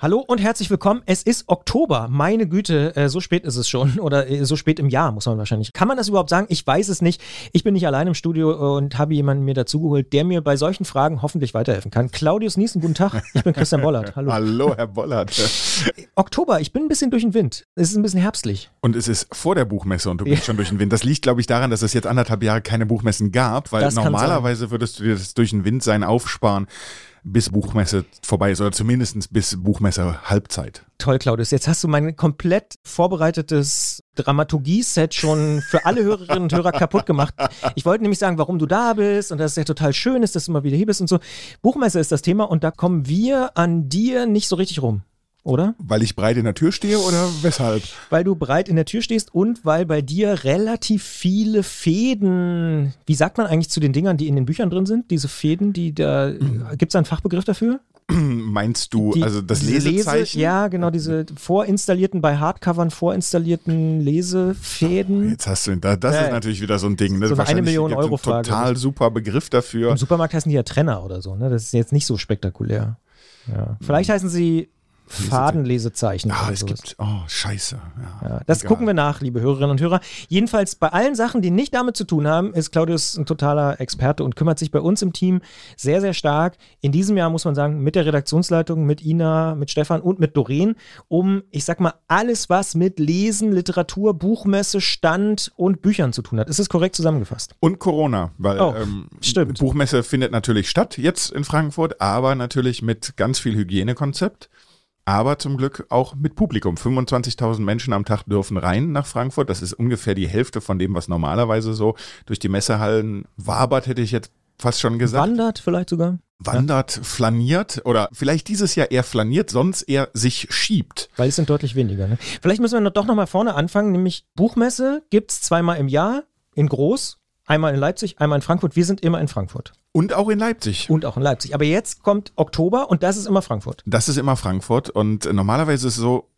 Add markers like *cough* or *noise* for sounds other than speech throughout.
Hallo und herzlich willkommen. Es ist Oktober. Meine Güte, äh, so spät ist es schon *laughs* oder äh, so spät im Jahr, muss man wahrscheinlich. Kann man das überhaupt sagen? Ich weiß es nicht. Ich bin nicht allein im Studio und habe jemanden mir dazugeholt, der mir bei solchen Fragen hoffentlich weiterhelfen kann. Claudius Niesen, guten Tag. Ich bin Christian Bollert. Hallo. Hallo, Herr Bollert. *laughs* Oktober, ich bin ein bisschen durch den Wind. Es ist ein bisschen herbstlich. Und es ist vor der Buchmesse und du bist ja. schon durch den Wind. Das liegt, glaube ich, daran, dass es jetzt anderthalb Jahre keine Buchmessen gab, weil normalerweise würdest du dir das durch den Wind sein aufsparen bis Buchmesse vorbei ist oder zumindest bis Buchmesse Halbzeit. Toll, Claudius. Jetzt hast du mein komplett vorbereitetes Dramaturgie-Set schon für alle Hörerinnen und Hörer kaputt gemacht. Ich wollte nämlich sagen, warum du da bist und dass es ja total schön ist, dass du mal wieder hier bist und so. Buchmesse ist das Thema und da kommen wir an dir nicht so richtig rum oder? Weil ich breit in der Tür stehe oder weshalb? Weil du breit in der Tür stehst und weil bei dir relativ viele Fäden, wie sagt man eigentlich zu den Dingern, die in den Büchern drin sind? Diese Fäden, die da, gibt es einen Fachbegriff dafür? *clears throat* Meinst du, die, also das Lesezeichen? Lese, ja, genau, diese vorinstallierten, bei Hardcovern vorinstallierten Lesefäden. Jetzt hast du, das, das äh, ist natürlich wieder so ein Ding. Ne? So eine, eine Million Euro Frage. Total super Begriff dafür. Im Supermarkt heißen die ja Trenner oder so, ne? Das ist jetzt nicht so spektakulär. Ja. Vielleicht heißen sie Fadenlesezeichen. Ah, es gibt, oh, scheiße. Ja, ja, das egal. gucken wir nach, liebe Hörerinnen und Hörer. Jedenfalls bei allen Sachen, die nicht damit zu tun haben, ist Claudius ein totaler Experte und kümmert sich bei uns im Team sehr, sehr stark. In diesem Jahr muss man sagen, mit der Redaktionsleitung, mit Ina, mit Stefan und mit Doreen, um, ich sag mal, alles, was mit Lesen, Literatur, Buchmesse, Stand und Büchern zu tun hat. Ist es korrekt zusammengefasst? Und Corona, weil oh, ähm. Buchmesse findet natürlich statt, jetzt in Frankfurt, aber natürlich mit ganz viel Hygienekonzept aber zum Glück auch mit Publikum. 25.000 Menschen am Tag dürfen rein nach Frankfurt. Das ist ungefähr die Hälfte von dem, was normalerweise so durch die Messehallen wabert, hätte ich jetzt fast schon gesagt. Wandert vielleicht sogar? Wandert, ja. flaniert oder vielleicht dieses Jahr eher flaniert, sonst eher sich schiebt. Weil es sind deutlich weniger. Ne? Vielleicht müssen wir doch noch mal vorne anfangen, nämlich Buchmesse gibt es zweimal im Jahr in groß Einmal in Leipzig, einmal in Frankfurt. Wir sind immer in Frankfurt. Und auch in Leipzig. Und auch in Leipzig. Aber jetzt kommt Oktober und das ist immer Frankfurt. Das ist immer Frankfurt. Und normalerweise ist es so,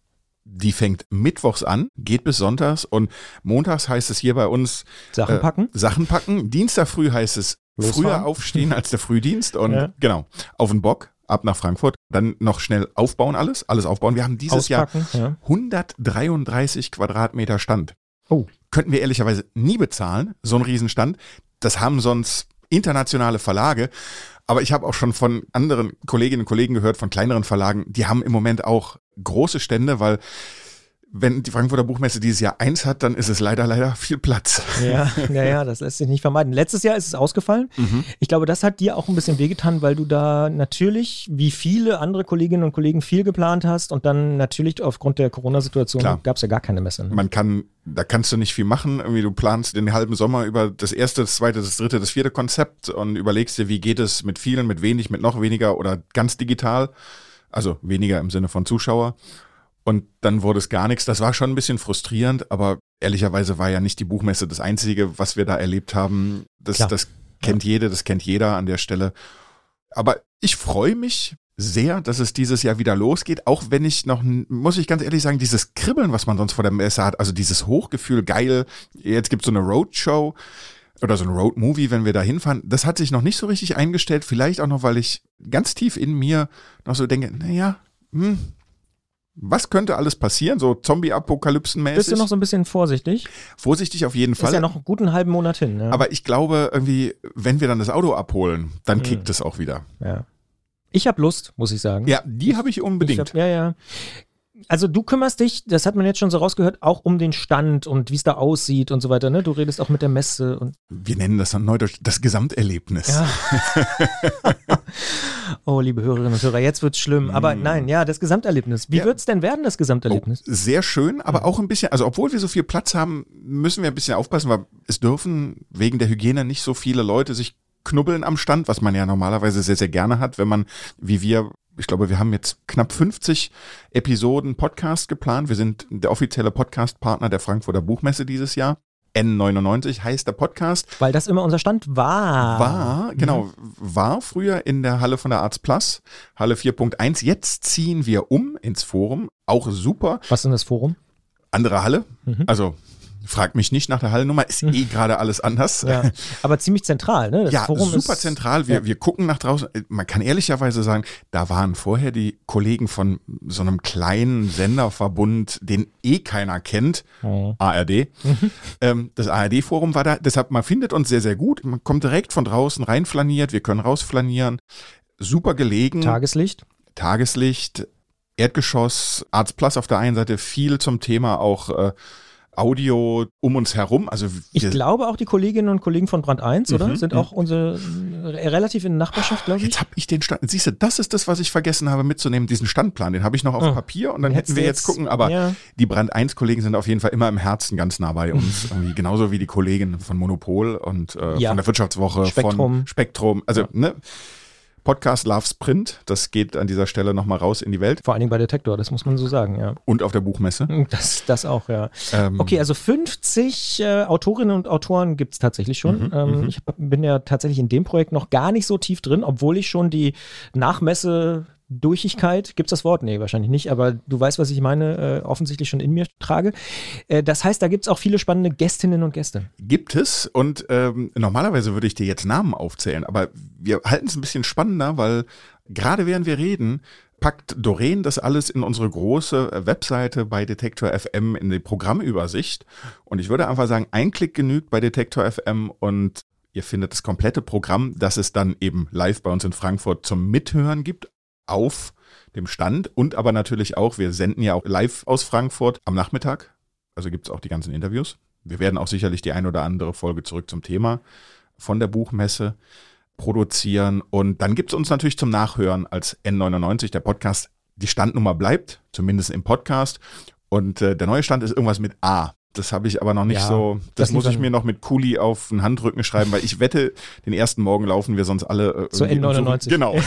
die fängt mittwochs an, geht bis sonntags und montags heißt es hier bei uns Sachen äh, packen. Äh, Sachen packen. Dienstag früh heißt es Losfahren. früher aufstehen als der Frühdienst und ja. genau, auf den Bock ab nach Frankfurt, dann noch schnell aufbauen alles, alles aufbauen. Wir haben dieses Auspacken, Jahr ja. 133 Quadratmeter Stand. Oh. Könnten wir ehrlicherweise nie bezahlen, so ein Riesenstand. Das haben sonst internationale Verlage. Aber ich habe auch schon von anderen Kolleginnen und Kollegen gehört, von kleineren Verlagen, die haben im Moment auch große Stände, weil wenn die Frankfurter Buchmesse dieses Jahr eins hat, dann ist es leider, leider viel Platz. Ja, *laughs* ja, ja, das lässt sich nicht vermeiden. Letztes Jahr ist es ausgefallen. Mhm. Ich glaube, das hat dir auch ein bisschen wehgetan, weil du da natürlich, wie viele andere Kolleginnen und Kollegen, viel geplant hast und dann natürlich aufgrund der Corona-Situation gab es ja gar keine Messe. Ne? Man kann, da kannst du nicht viel machen. Irgendwie du planst den halben Sommer über das erste, das zweite, das dritte, das vierte Konzept und überlegst dir, wie geht es mit vielen, mit wenig, mit noch weniger oder ganz digital. Also weniger im Sinne von Zuschauer. Und dann wurde es gar nichts. Das war schon ein bisschen frustrierend, aber ehrlicherweise war ja nicht die Buchmesse das Einzige, was wir da erlebt haben. Das, das kennt ja. jede, das kennt jeder an der Stelle. Aber ich freue mich sehr, dass es dieses Jahr wieder losgeht, auch wenn ich noch, muss ich ganz ehrlich sagen, dieses Kribbeln, was man sonst vor der Messe hat, also dieses Hochgefühl, geil, jetzt gibt es so eine Roadshow oder so ein Roadmovie, wenn wir da hinfahren, das hat sich noch nicht so richtig eingestellt, vielleicht auch noch, weil ich ganz tief in mir noch so denke, naja, hm, was könnte alles passieren, so Zombie-Apokalypsen-mäßig? Bist du noch so ein bisschen vorsichtig? Vorsichtig auf jeden Fall. Ist ja noch einen guten halben Monat hin. Ja. Aber ich glaube, irgendwie, wenn wir dann das Auto abholen, dann mhm. kickt es auch wieder. Ja. Ich habe Lust, muss ich sagen. Ja, die habe ich unbedingt. Ich hab, ja, ja also du kümmerst dich, das hat man jetzt schon so rausgehört, auch um den Stand und wie es da aussieht und so weiter. Ne? Du redest auch mit der Messe. Und Wir nennen das dann neudeutsch das Gesamterlebnis. Ja. *laughs* *laughs* oh, liebe Hörerinnen und Hörer, jetzt wird es schlimm. Aber mm. nein, ja, das Gesamterlebnis. Wie ja. wird es denn werden, das Gesamterlebnis? Oh, sehr schön, aber auch ein bisschen, also obwohl wir so viel Platz haben, müssen wir ein bisschen aufpassen, weil es dürfen wegen der Hygiene nicht so viele Leute sich knubbeln am Stand, was man ja normalerweise sehr, sehr gerne hat, wenn man, wie wir, ich glaube, wir haben jetzt knapp 50 Episoden Podcast geplant. Wir sind der offizielle Podcast-Partner der Frankfurter Buchmesse dieses Jahr. N99 heißt der Podcast. Weil das immer unser Stand war. War, genau, mhm. war früher in der Halle von der Arts Plus, Halle 4.1. Jetzt ziehen wir um ins Forum. Auch super. Was ist denn das Forum? Andere Halle. Mhm. Also Frag mich nicht nach der Hallennummer, ist eh gerade alles anders. Ja, aber ziemlich zentral, ne? Das ja, Forum super ist, zentral. Wir, ja. wir gucken nach draußen. Man kann ehrlicherweise sagen, da waren vorher die Kollegen von so einem kleinen Senderverbund, den eh keiner kennt, Mhm. ARD. Ähm, das ARD-Forum war da. Deshalb, man findet uns sehr, sehr gut. Man kommt direkt von draußen reinflaniert. Wir können rausflanieren. Super gelegen. Tageslicht. Tageslicht, Erdgeschoss, Arts Plus auf der einen Seite, viel zum Thema auch äh, Audio um uns herum. Also Ich glaube auch die Kolleginnen und Kollegen von Brand 1, oder? Mhm, Sind mhm. auch unsere äh, relativ in der Nachbarschaft, glaube ich. Jetzt habe ich den Stand. Siehst du, das ist das, was ich vergessen habe mitzunehmen, diesen Standplan. Den habe ich noch auf Oh. Papier und dann hätten wir jetzt jetzt- gucken. Aber ja. die Brand 1-Kollegen sind auf jeden Fall immer im Herzen ganz nah bei uns. *laughs* Genauso wie die Kollegen von Monopol und äh, Ja. von der Wirtschaftswoche, Spektrum. von Spektrum. Also, Ja. ne? Podcast Loves Print, das geht an dieser Stelle nochmal raus in die Welt. Vor allen Dingen bei Detektor, das muss man so sagen, ja. Und auf der Buchmesse. *laughs* Das, das auch, ja. Ähm, Okay, also 50 äh, Autorinnen und Autoren gibt es tatsächlich schon. Mhm, ähm, mhm. ich hab, bin ja tatsächlich in dem Projekt noch gar nicht so tief drin, obwohl ich schon die Nachmesse Durchigkeit, gibt es das Wort? Nee, wahrscheinlich nicht, aber du weißt, was ich meine, äh, offensichtlich schon in mir trage. Äh, das heißt, da gibt es auch viele spannende Gästinnen und Gäste. Gibt es und ähm, normalerweise würde ich dir jetzt Namen aufzählen, aber wir halten es ein bisschen spannender, weil gerade während wir reden, packt Doreen das alles in unsere große äh, Webseite bei Detektor FM in die Programmübersicht. Und ich würde einfach sagen, ein Klick genügt bei Detektor FM und ihr findet das komplette Programm, das es dann eben live bei uns in Frankfurt zum Mithören gibt auf dem Stand und aber natürlich auch, wir senden ja auch live aus Frankfurt am Nachmittag. Also gibt es auch die ganzen Interviews. Wir werden auch sicherlich die ein oder andere Folge zurück zum Thema von der Buchmesse produzieren. Und dann gibt es uns natürlich zum Nachhören als N99, der Podcast. Die Standnummer bleibt, zumindest im Podcast. Und äh, der neue Stand ist irgendwas mit A. Das habe ich aber noch nicht Ja, so. Das, das muss ich mir noch mit Kuli auf den Handrücken schreiben, weil ich wette, den ersten Morgen laufen wir sonst alle. Äh, Zur irgendwie im N99. Zug. Genau. *laughs*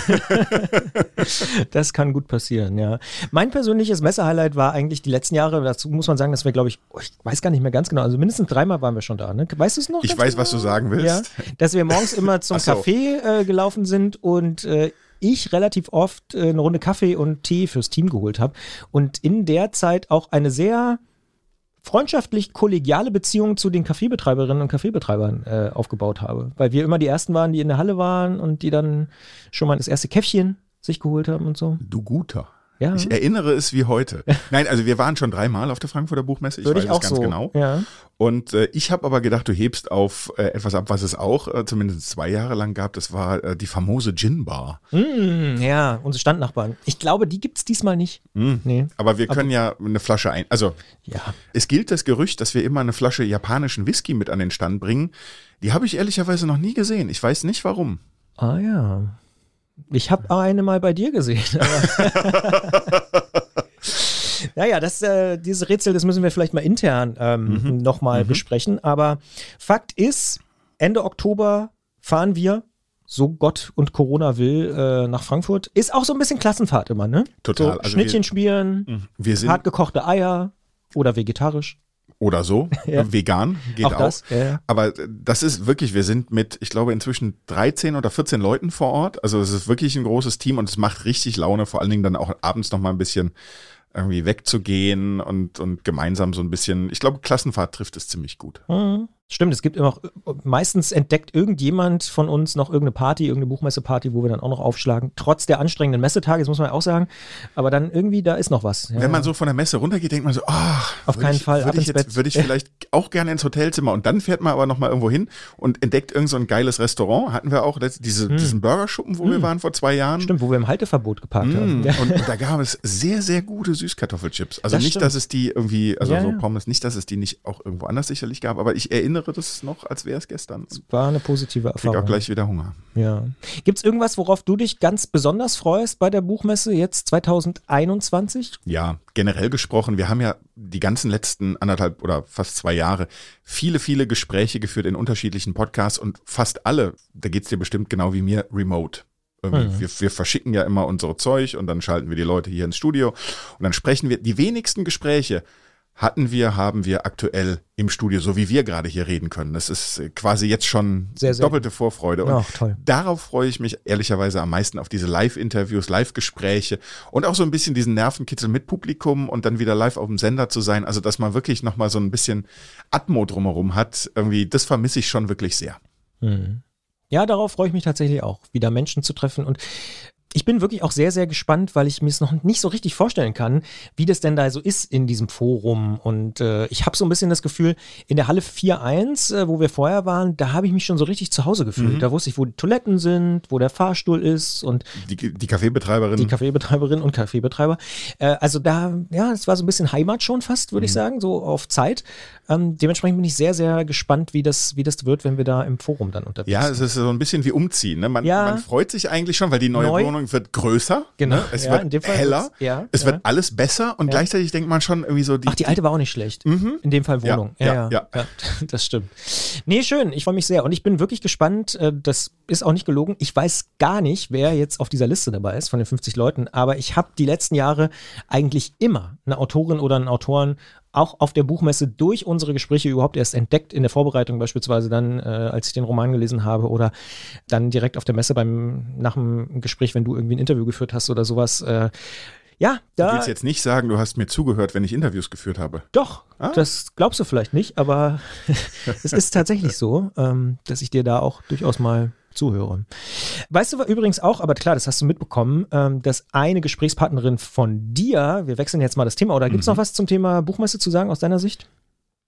Das kann gut passieren, ja. Mein persönliches Messehighlight war eigentlich die letzten Jahre, dazu muss man sagen, dass wir, glaube ich, oh, ich weiß gar nicht mehr ganz genau, also mindestens dreimal waren wir schon da, ne? Weißt du es noch? Ich weiß, genau? was du sagen willst. Ja, dass wir morgens immer *laughs* zum so. Café äh, gelaufen sind und äh, ich relativ oft äh, eine Runde Kaffee und Tee fürs Team geholt habe und in der Zeit auch eine sehr freundschaftlich kollegiale Beziehung zu den Kaffeebetreiberinnen und Kaffeebetreibern äh, aufgebaut habe, weil wir immer die ersten waren, die in der Halle waren und die dann schon mal das erste Käffchen sich geholt haben und so. Du guter. Ja, Ich erinnere es wie heute. Nein, also wir waren schon dreimal auf der Frankfurter Buchmesse. Ich würde weiß ich auch es ganz so. genau. Ja. Und äh, ich habe aber gedacht, du hebst auf äh, etwas ab, was es auch äh, zumindest zwei Jahre lang gab. Das war äh, die famose Gin Bar. Mm, ja, unsere Standnachbarn. Ich glaube, die gibt es diesmal nicht. Mm. Nee. Aber wir können ja eine Flasche ein. Also Ja. es gilt das Gerücht, dass wir immer eine Flasche japanischen Whisky mit an den Stand bringen. Die habe ich ehrlicherweise noch nie gesehen. Ich weiß nicht warum. Ah ja. Ich habe eine mal bei dir gesehen. *laughs* naja, das, äh, dieses Rätsel, das müssen wir vielleicht mal intern ähm, nochmal besprechen. Aber Fakt ist, Ende Oktober fahren wir, so Gott und Corona will, äh, nach Frankfurt. Ist auch so ein bisschen Klassenfahrt immer, ne? Total. So Also Schnittchen wir- spielen, Wir sind hart gekochte Eier oder vegetarisch. Oder so, *laughs* Ja. vegan geht auch auch. das. Ja. Aber das ist wirklich, wir sind mit, ich glaube, inzwischen 13 oder 14 Leuten vor Ort. Also es ist wirklich ein großes Team und es macht richtig Laune, vor allen Dingen dann auch abends noch mal ein bisschen irgendwie wegzugehen und, und gemeinsam so ein bisschen, ich glaube, Klassenfahrt trifft es ziemlich gut. Mhm. Stimmt, es gibt immer auch, meistens entdeckt irgendjemand von uns noch irgendeine Party, irgendeine Buchmesseparty, wo wir dann auch noch aufschlagen, trotz der anstrengenden Messetage, das muss man ja auch sagen. Aber dann irgendwie, da ist noch was. Ja. Wenn man so von der Messe runtergeht, denkt man so, ach, Auf würde keinen ich, Fall, würde ich jetzt, würde ich vielleicht auch gerne ins Hotelzimmer und dann fährt man aber noch mal irgendwo hin und entdeckt irgend so ein geiles Restaurant. Hatten wir auch diese, diesen Burgerschuppen, wo wir waren vor zwei Jahren. Hm. Stimmt, wo wir im Halteverbot geparkt haben. Mm, Ja. Und, und da gab es sehr, sehr gute Süßkartoffelchips. Also Das nicht, stimmt. dass es die irgendwie, also Ja, so. Pommes, nicht, dass es die nicht auch irgendwo anders sicherlich gab, aber ich erinnere das noch, als wäre es gestern. Ich War eine positive Erfahrung. auch gleich wieder Hunger. Ja. Gibt es irgendwas, worauf du dich ganz besonders freust bei der Buchmesse jetzt 2021? Ja, generell gesprochen, wir haben ja die ganzen letzten anderthalb oder fast zwei Jahre viele, viele Gespräche geführt in unterschiedlichen Podcasts und fast alle, da geht's dir bestimmt genau wie mir, remote. Mhm. Wir, wir verschicken ja immer unsere Zeug und dann schalten wir die Leute hier ins Studio und dann sprechen wir. Die wenigsten Gespräche hatten wir, haben wir aktuell im Studio, so wie wir gerade hier reden können. Das ist quasi jetzt schon Sehr, sehr doppelte Vorfreude. Und Ach, toll. darauf freue ich mich ehrlicherweise am meisten auf diese Live-Interviews, Live-Gespräche und auch so ein bisschen diesen Nervenkitzel mit Publikum und dann wieder live auf dem Sender zu sein. Also, dass man wirklich nochmal so ein bisschen Atmo drumherum hat. Irgendwie, das vermisse ich schon wirklich sehr. Ja, darauf freue ich mich tatsächlich auch, wieder Menschen zu treffen. Und ich bin wirklich auch sehr, sehr gespannt, weil ich mir es noch nicht so richtig vorstellen kann, wie das denn da so ist in diesem Forum. Und äh, ich habe so ein bisschen das Gefühl, in der Halle 4.1, äh, wo wir vorher waren, da habe ich mich schon so richtig zu Hause gefühlt. Da wusste ich, wo die Toiletten sind, wo der Fahrstuhl ist und Die, die Kaffeebetreiberin. die Kaffeebetreiberin und Kaffeebetreiber. Äh, also da, ja, es war so ein bisschen Heimat schon fast, würde ich sagen, so auf Zeit. Ähm, dementsprechend bin ich sehr, sehr gespannt, wie das, wie das wird, wenn wir da im Forum dann unterwegs Ja, sind. es ist so ein bisschen wie umziehen. Ne? Man, Ja. man freut sich eigentlich schon, weil die neue Neu. Wohnung wird größer. Genau. Ne? Es Ja, wird heller. ja, es ja. wird alles besser und gleichzeitig denkt man schon irgendwie so die. Ach, die alte war auch nicht schlecht. In dem Fall Wohnung. ja, ja. *laughs* Das stimmt. Nee, schön. Ich freue mich sehr. Und ich bin wirklich gespannt. äh, Das ist auch nicht gelogen. Ich weiß gar nicht, wer jetzt auf dieser Liste dabei ist von den 50 Leuten. Aber ich habe die letzten Jahre eigentlich immer eine Autorin oder einen Autoren auch auf der Buchmesse durch unsere Gespräche überhaupt erst entdeckt, in der Vorbereitung beispielsweise dann, äh, als ich den Roman gelesen habe oder dann direkt auf der Messe beim, nach dem Gespräch, wenn du irgendwie ein Interview geführt hast oder sowas. Äh, ja, Du da. willst jetzt nicht sagen, du hast mir zugehört, wenn ich Interviews geführt habe. Doch, Ah. das glaubst du vielleicht nicht, aber *laughs* es ist tatsächlich so, ähm, dass ich dir da auch durchaus mal zuhöre. Weißt du übrigens auch, aber klar, das hast du mitbekommen, ähm, dass eine Gesprächspartnerin von dir, wir wechseln jetzt mal das Thema, oder gibt es noch was zum Thema Buchmesse zu sagen aus deiner Sicht?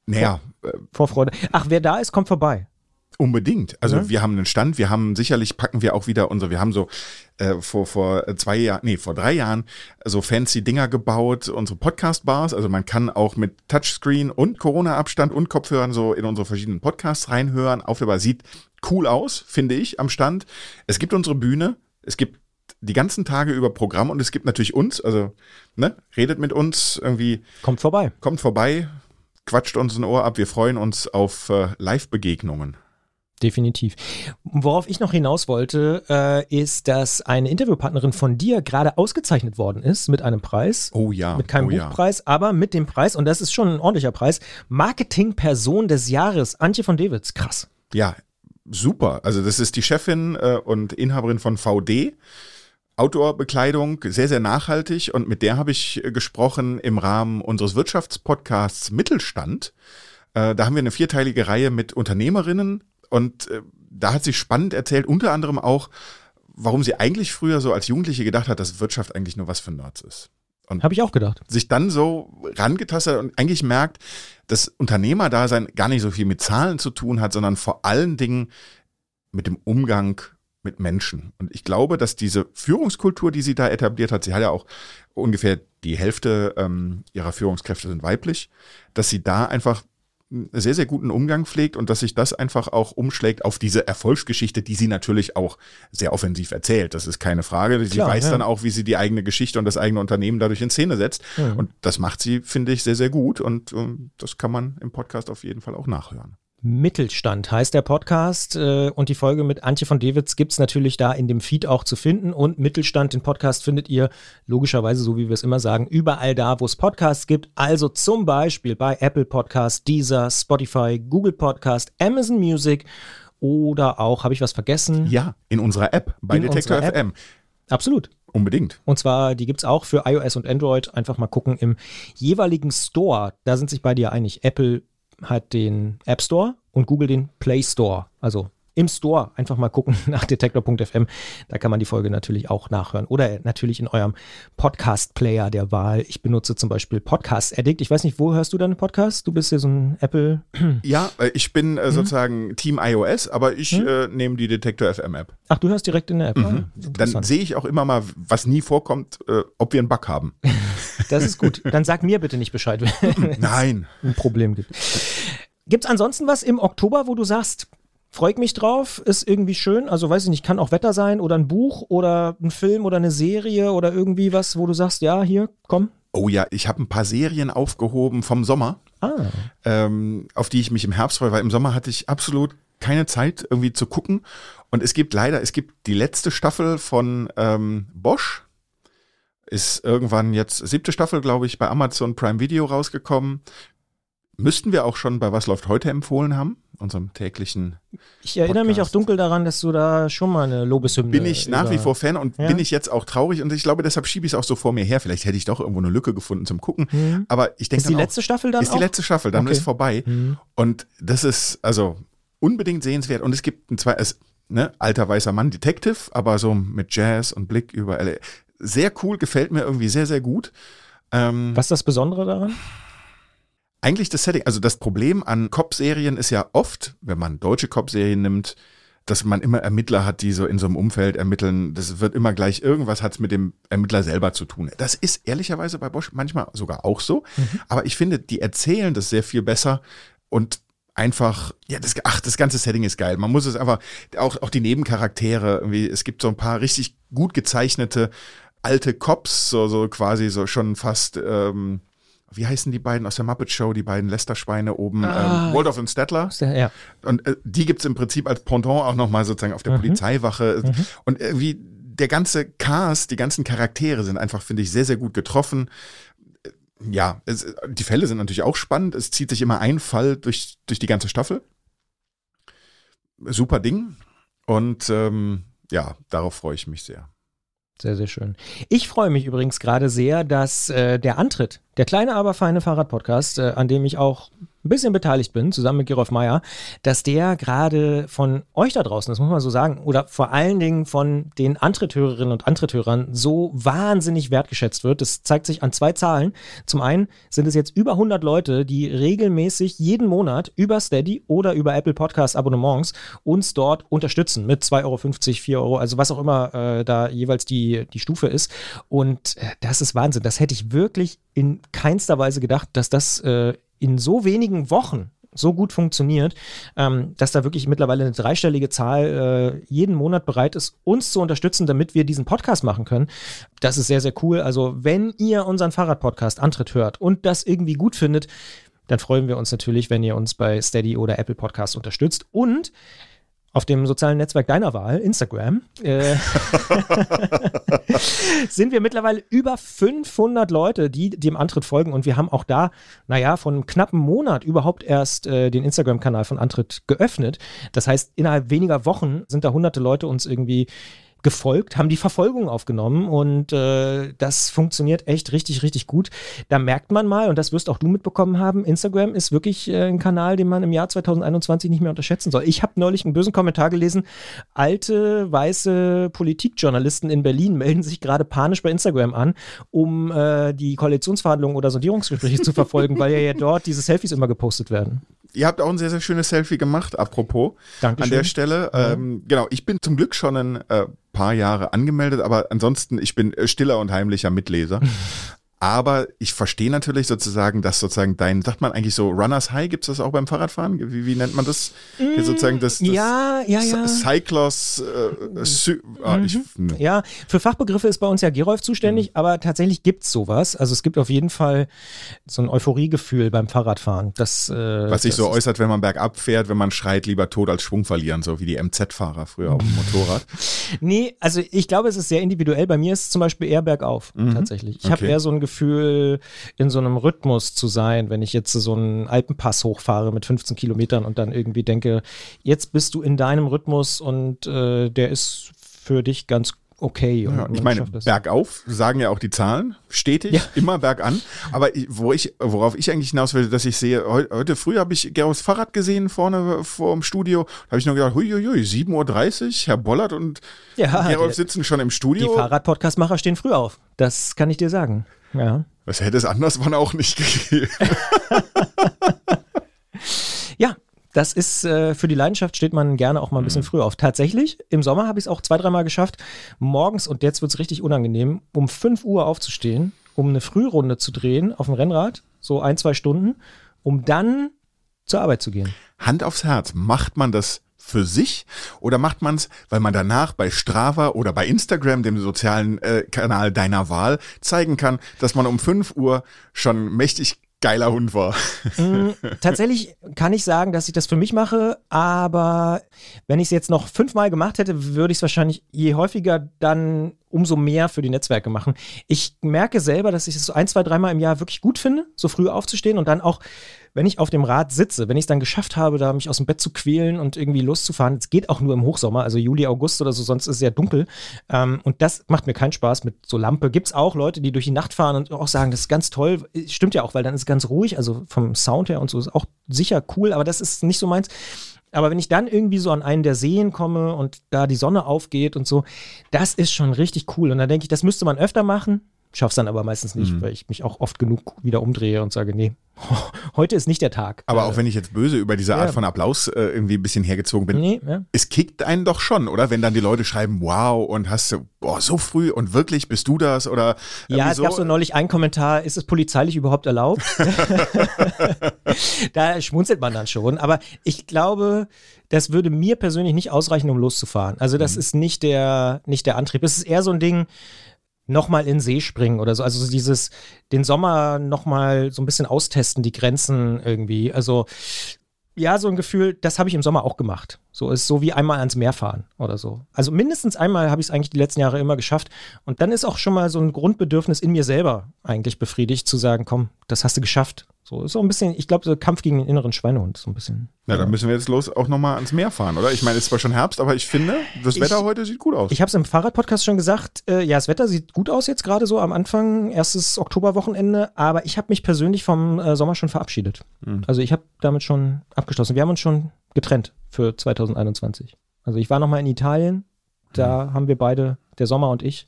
Naja, äh, Vorfreude. Ach, wer da ist, kommt vorbei. Unbedingt. Also Ja. wir haben einen Stand, wir haben sicherlich packen wir auch wieder unsere, wir haben so äh, vor, vor zwei Jahren, nee, vor drei Jahren so fancy Dinger gebaut, unsere Podcast-Bars. Also man kann auch mit Touchscreen und Corona-Abstand und Kopfhörern so in unsere verschiedenen Podcasts reinhören. Aufnehmbar sieht cool aus, finde ich, am Stand. Es gibt unsere Bühne, es gibt die ganzen Tage über Programm und es gibt natürlich uns, also ne, redet mit uns, irgendwie Kommt vorbei. kommt vorbei, quatscht uns ein Ohr ab. Wir freuen uns auf äh, Live-Begegnungen. Definitiv. Worauf ich noch hinaus wollte, äh, ist, dass eine Interviewpartnerin von dir gerade ausgezeichnet worden ist mit einem Preis. Oh ja. Mit keinem oh ja. Buchpreis, aber mit dem Preis, und das ist schon ein ordentlicher Preis, Marketing-Person des Jahres, Antje von Dewitz. Krass. Ja, super. Also das ist die Chefin äh, und Inhaberin von VD. Outdoor-Bekleidung, sehr, sehr nachhaltig. Und mit der habe ich äh, gesprochen im Rahmen unseres Wirtschaftspodcasts Mittelstand. Äh, da haben wir eine vierteilige Reihe mit Unternehmerinnen. Und äh, da hat sie spannend erzählt, unter anderem auch, warum sie eigentlich früher so als Jugendliche gedacht hat, dass Wirtschaft eigentlich nur was für Nerds ist. Habe ich auch gedacht. sich dann so rangetastet und eigentlich merkt, dass Unternehmerdasein gar nicht so viel mit Zahlen zu tun hat, sondern vor allen Dingen mit dem Umgang mit Menschen. Und ich glaube, dass diese Führungskultur, die sie da etabliert hat, sie hat ja auch ungefähr die Hälfte ähm, ihrer Führungskräfte sind weiblich, dass sie da einfach sehr, sehr guten Umgang pflegt und dass sich das einfach auch umschlägt auf diese Erfolgsgeschichte, die sie natürlich auch sehr offensiv erzählt. Das ist keine Frage. Sie Klar, weiß ja. dann auch, wie sie die eigene Geschichte und das eigene Unternehmen dadurch in Szene setzt. Mhm. Und das macht sie, finde ich, sehr, sehr gut. Und ähm, das kann man im Podcast auf jeden Fall auch nachhören. Mittelstand heißt der Podcast äh, und die Folge mit Antje von Dewitz gibt es natürlich da in dem Feed auch zu finden. Und Mittelstand, den Podcast findet ihr logischerweise, so wie wir es immer sagen, überall da, wo es Podcasts gibt. Also zum Beispiel bei Apple Podcast, Deezer, Spotify, Google Podcast, Amazon Music oder auch, habe ich was vergessen? Ja, in unserer App bei In Detektor App. FM. Absolut. Unbedingt. Und zwar, die gibt es auch für iOS und Android. Einfach mal gucken im jeweiligen Store. Da sind sich bei dir einig. Apple hat den App Store und Google den Play Store. Also im Store einfach mal gucken *laughs* nach detektor.fm. Da kann man die Folge natürlich auch nachhören. Oder natürlich in eurem Podcast-Player der Wahl. Ich benutze zum Beispiel Podcast Addict. Ich weiß nicht, wo hörst du deine Podcasts? Du bist ja so ein Apple. *clears throat* Ja, äh, ich bin Mhm. äh, sozusagen Team iOS, aber ich äh, nehme die Detektor FM App. Ach, du hörst direkt in der App. Ah, Dann sehe ich auch immer mal, was nie vorkommt, äh, ob wir einen Bug haben. *laughs* Das ist gut. Dann sag mir bitte nicht Bescheid, wenn *laughs* es Nein. ein Problem gibt. Gibt es ansonsten was im Oktober, wo du sagst, freue ich mich drauf, ist irgendwie schön? Also weiß ich nicht, kann auch Wetter sein oder ein Buch oder ein Film oder eine Serie oder irgendwie was, wo du sagst, ja, hier, komm. Oh ja, ich habe ein paar Serien aufgehoben vom Sommer, Ah, ähm, auf die ich mich im Herbst freue, weil im Sommer hatte ich absolut keine Zeit irgendwie zu gucken. Und es gibt leider, es gibt die letzte Staffel von ähm, Bosch. Ist irgendwann jetzt siebte Staffel, glaube ich, bei Amazon Prime Video rausgekommen. Müssten wir auch schon bei Was läuft heute empfohlen haben, unserem täglichen. Ich erinnere Podcast. mich auch dunkel daran, dass du da schon mal eine Lobeshymne. Bin ich nach wie vor Fan und ja. bin ich jetzt auch traurig und ich glaube, deshalb schiebe ich es auch so vor mir her. Vielleicht hätte ich doch irgendwo eine Lücke gefunden zum Gucken. Mhm. Aber ich denke. Ist die letzte auch, Staffel dann? Ist auch? die letzte Staffel, dann okay. ist vorbei. Mhm. Und das ist also unbedingt sehenswert. Und es gibt ein zwei, es, ne, alter weißer Mann, Detective, aber so mit Jazz und Blick über LA. Sehr cool, gefällt mir irgendwie sehr, sehr gut. Ähm, Was ist das Besondere daran? Eigentlich das Setting, also das Problem an Cop-Serien ist ja oft, wenn man deutsche Cop-Serien nimmt, dass man immer Ermittler hat, die so in so einem Umfeld ermitteln. Das wird immer gleich irgendwas hat mit dem Ermittler selber zu tun. Das ist ehrlicherweise bei Bosch manchmal sogar auch so. Mhm. Aber ich finde, die erzählen das sehr viel besser und einfach, ja, das, ach, das ganze Setting ist geil. Man muss es einfach, auch, auch die Nebencharaktere, irgendwie, es gibt so ein paar richtig gut gezeichnete alte Cops, so, so quasi so schon fast, ähm, wie heißen die beiden aus der Muppet Show, die beiden Lester-Schweine oben, ah, ähm, Waldorf und Stettler. Ja. Und äh, die gibt's im Prinzip als Pendant auch nochmal sozusagen auf der mhm. Polizeiwache. Mhm. Und irgendwie der ganze Cast, die ganzen Charaktere sind einfach, finde ich, sehr, sehr gut getroffen. Ja, es, die Fälle sind natürlich auch spannend. Es zieht sich immer ein Fall durch, durch die ganze Staffel. Super Ding. Und ähm, ja, darauf freue ich mich sehr. Sehr, sehr schön. Ich freue mich übrigens gerade sehr, dass äh, der Antritt, der kleine, aber feine Fahrradpodcast, äh, an dem ich auch ein bisschen beteiligt bin, zusammen mit Gerolf Meyer, dass der gerade von euch da draußen, das muss man so sagen, oder vor allen Dingen von den Antritthörerinnen und Antritthörern so wahnsinnig wertgeschätzt wird. Das zeigt sich an zwei Zahlen. Zum einen sind es jetzt über 100 Leute, die regelmäßig jeden Monat über Steady oder über Apple Podcast Abonnements uns dort unterstützen mit 2,50 Euro, 4 Euro, also was auch immer äh, da jeweils die, die Stufe ist. Und äh, das ist Wahnsinn. Das hätte ich wirklich in keinster Weise gedacht, dass das äh, in so wenigen Wochen so gut funktioniert, ähm, dass da wirklich mittlerweile eine dreistellige Zahl äh, jeden Monat bereit ist, uns zu unterstützen, damit wir diesen Podcast machen können. Das ist sehr, sehr cool. Also, wenn ihr unseren Fahrradpodcast Antritt hört und das irgendwie gut findet, dann freuen wir uns natürlich, wenn ihr uns bei Steady oder Apple Podcast unterstützt. Und auf dem sozialen Netzwerk deiner Wahl, Instagram, äh, *laughs* sind wir mittlerweile über 500 Leute, die dem Antritt folgen. Und wir haben auch da, naja, von einem knappen Monat überhaupt erst äh, den Instagram-Kanal von Antritt geöffnet. Das heißt, innerhalb weniger Wochen sind da hunderte Leute uns irgendwie gefolgt, haben die Verfolgung aufgenommen und äh, das funktioniert echt richtig, richtig gut. Da merkt man mal, und das wirst auch du mitbekommen haben, Instagram ist wirklich äh, ein Kanal, den man im Jahr 2021 nicht mehr unterschätzen soll. Ich habe neulich einen bösen Kommentar gelesen, alte weiße Politikjournalisten in Berlin *laughs* melden sich gerade panisch bei Instagram an, um äh, die Koalitionsverhandlungen oder Sondierungsgespräche zu verfolgen, weil ja, ja dort diese Selfies immer gepostet werden. Ihr habt auch ein sehr, sehr schönes Selfie gemacht, apropos. Dankeschön. An der Stelle. Ja. Ähm, genau, ich bin zum Glück schon ein äh, paar Jahre angemeldet, aber ansonsten, ich bin äh, stiller und heimlicher Mitleser. *laughs* Aber ich verstehe natürlich sozusagen, dass sozusagen dein, sagt man eigentlich so Runners High, gibt es das auch beim Fahrradfahren? Wie, wie nennt man das? Mm, sozusagen das, das ja, ja, ja. Cyclos, äh, ah, ich, mhm. ne. Ja, für Fachbegriffe ist bei uns ja Gerolf zuständig, mhm. aber tatsächlich gibt es sowas. Also es gibt auf jeden Fall so ein Euphoriegefühl beim Fahrradfahren. Das, äh, Was sich das so äußert, wenn man bergab fährt, wenn man schreit, lieber tot als Schwung verlieren, so wie die MZ-Fahrer früher auf dem *laughs* Motorrad. Nee, also ich glaube, es ist sehr individuell. Bei mir ist es zum Beispiel eher bergauf, mhm. tatsächlich. Ich okay. habe eher so ein Gefühl, in so einem Rhythmus zu sein, wenn ich jetzt so einen Alpenpass hochfahre mit 15 Kilometern und dann irgendwie denke, jetzt bist du in deinem Rhythmus und äh, der ist für dich ganz okay. Ja, ich meine, bergauf sagen ja auch die Zahlen, stetig, ja. immer bergan. Aber wo ich, worauf ich eigentlich hinaus will, dass ich sehe, heute, früh habe ich Gerolds Fahrrad gesehen vorne vor dem Studio, da habe ich nur gedacht, huiuiui, 7.30 Uhr, Herr Bollert und ja, Gerolf sitzen schon im Studio. Die Fahrrad-Podcast-Macher stehen früh auf, das kann ich dir sagen. Ja. Das hätte es anders anderswann auch nicht *laughs* gegeben. *laughs* ja, das ist äh, für die Leidenschaft steht man gerne auch mal ein bisschen mhm. früher auf. Tatsächlich, im Sommer habe ich es auch zwei, dreimal geschafft, morgens, und jetzt wird es richtig unangenehm, um 5 Uhr aufzustehen, um eine Frührunde zu drehen auf dem Rennrad, so ein, zwei Stunden, um dann zur Arbeit zu gehen. Hand aufs Herz, macht man das für sich oder macht man es, weil man danach bei Strava oder bei Instagram, dem sozialen äh, Kanal deiner Wahl, zeigen kann, dass man um 5 Uhr schon mächtig geiler Hund war. Mm, tatsächlich kann ich sagen, dass ich das für mich mache, aber wenn ich es jetzt noch fünfmal gemacht hätte, würde ich es wahrscheinlich je häufiger dann umso mehr für die Netzwerke machen. Ich merke selber, dass ich es so ein, zwei, dreimal im Jahr wirklich gut finde, so früh aufzustehen und dann auch wenn ich auf dem Rad sitze, wenn ich es dann geschafft habe, da mich aus dem Bett zu quälen und irgendwie loszufahren, es geht auch nur im Hochsommer, also Juli, August oder so, sonst ist es sehr dunkel. Ähm, und das macht mir keinen Spaß mit so Lampe. Gibt es auch Leute, die durch die Nacht fahren und auch sagen, das ist ganz toll. Stimmt ja auch, weil dann ist es ganz ruhig, also vom Sound her und so ist auch sicher cool, aber das ist nicht so meins. Aber wenn ich dann irgendwie so an einen der Seen komme und da die Sonne aufgeht und so, das ist schon richtig cool. Und da denke ich, das müsste man öfter machen. Schaff's dann aber meistens nicht, mhm. weil ich mich auch oft genug wieder umdrehe und sage, nee, *laughs* heute ist nicht der Tag. Aber äh, auch wenn ich jetzt böse über diese Art ja. von Applaus äh, irgendwie ein bisschen hergezogen bin, nee, ja. es kickt einen doch schon, oder? Wenn dann die Leute schreiben, wow, und hast du, boah, so früh und wirklich bist du das? Oder Ja, es so. gab so neulich einen Kommentar, ist es polizeilich überhaupt erlaubt? *laughs* da schmunzelt man dann schon. Aber ich glaube, das würde mir persönlich nicht ausreichen, um loszufahren. Also, das mhm. ist nicht der, nicht der Antrieb. Es ist eher so ein Ding, nochmal in See springen oder so. Also dieses, den Sommer nochmal so ein bisschen austesten, die Grenzen irgendwie. Also ja, so ein Gefühl, das habe ich im Sommer auch gemacht. So ist so wie einmal ans Meer fahren oder so. Also mindestens einmal habe ich es eigentlich die letzten Jahre immer geschafft. Und dann ist auch schon mal so ein Grundbedürfnis in mir selber eigentlich befriedigt, zu sagen, komm, das hast du geschafft. So ist so ein bisschen, ich glaube, so Kampf gegen den inneren Schweinehund, so ein bisschen. Ja, dann müssen wir jetzt los auch nochmal ans Meer fahren, oder? Ich meine, es ist zwar schon Herbst, aber ich finde, das Wetter ich, heute sieht gut aus. Ich habe es im Fahrradpodcast schon gesagt, äh, ja, das Wetter sieht gut aus jetzt gerade so am Anfang, erstes Oktoberwochenende, aber ich habe mich persönlich vom äh, Sommer schon verabschiedet. Mhm. Also ich habe damit schon abgeschlossen. Wir haben uns schon getrennt für 2021. Also ich war nochmal in Italien, da mhm. haben wir beide, der Sommer und ich,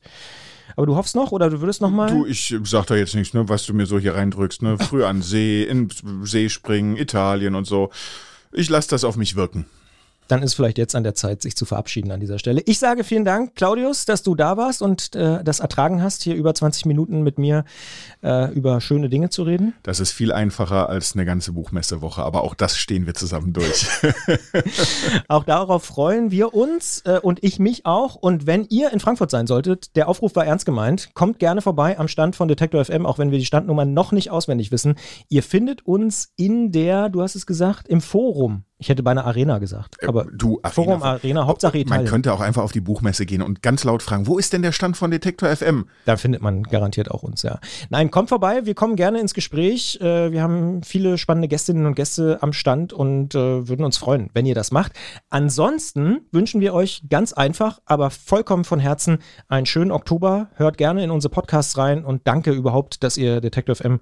aber du hoffst noch oder du würdest noch mal? Du, ich sag da jetzt nichts, ne, was du mir so hier reindrückst. Ne? Früh an See, in See springen, Italien und so. Ich lasse das auf mich wirken dann ist vielleicht jetzt an der Zeit, sich zu verabschieden an dieser Stelle. Ich sage vielen Dank, Claudius, dass du da warst und äh, das ertragen hast, hier über 20 Minuten mit mir äh, über schöne Dinge zu reden. Das ist viel einfacher als eine ganze Buchmessewoche, aber auch das stehen wir zusammen durch. *laughs* auch darauf freuen wir uns äh, und ich mich auch. Und wenn ihr in Frankfurt sein solltet, der Aufruf war ernst gemeint, kommt gerne vorbei am Stand von Detektor FM, auch wenn wir die Standnummer noch nicht auswendig wissen. Ihr findet uns in der, du hast es gesagt, im Forum ich hätte bei einer Arena gesagt. Äh, aber du, Arena, Forum Arena, Hauptsache Italien. Man könnte auch einfach auf die Buchmesse gehen und ganz laut fragen, wo ist denn der Stand von Detektor FM? Da findet man garantiert auch uns, ja. Nein, kommt vorbei, wir kommen gerne ins Gespräch. Äh, wir haben viele spannende Gästinnen und Gäste am Stand und äh, würden uns freuen, wenn ihr das macht. Ansonsten wünschen wir euch ganz einfach, aber vollkommen von Herzen einen schönen Oktober. Hört gerne in unsere Podcasts rein und danke überhaupt, dass ihr Detektor FM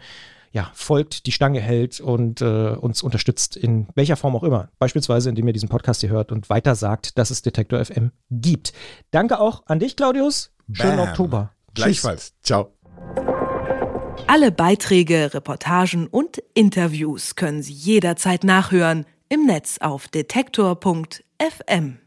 ja, folgt, die Stange hält und äh, uns unterstützt, in welcher Form auch immer. Beispielsweise, indem ihr diesen Podcast hier hört und weiter sagt, dass es Detektor FM gibt. Danke auch an dich, Claudius. Schönen Bam. Oktober. Gleichfalls. Tschüss. Ciao. Alle Beiträge, Reportagen und Interviews können Sie jederzeit nachhören im Netz auf detektor.fm.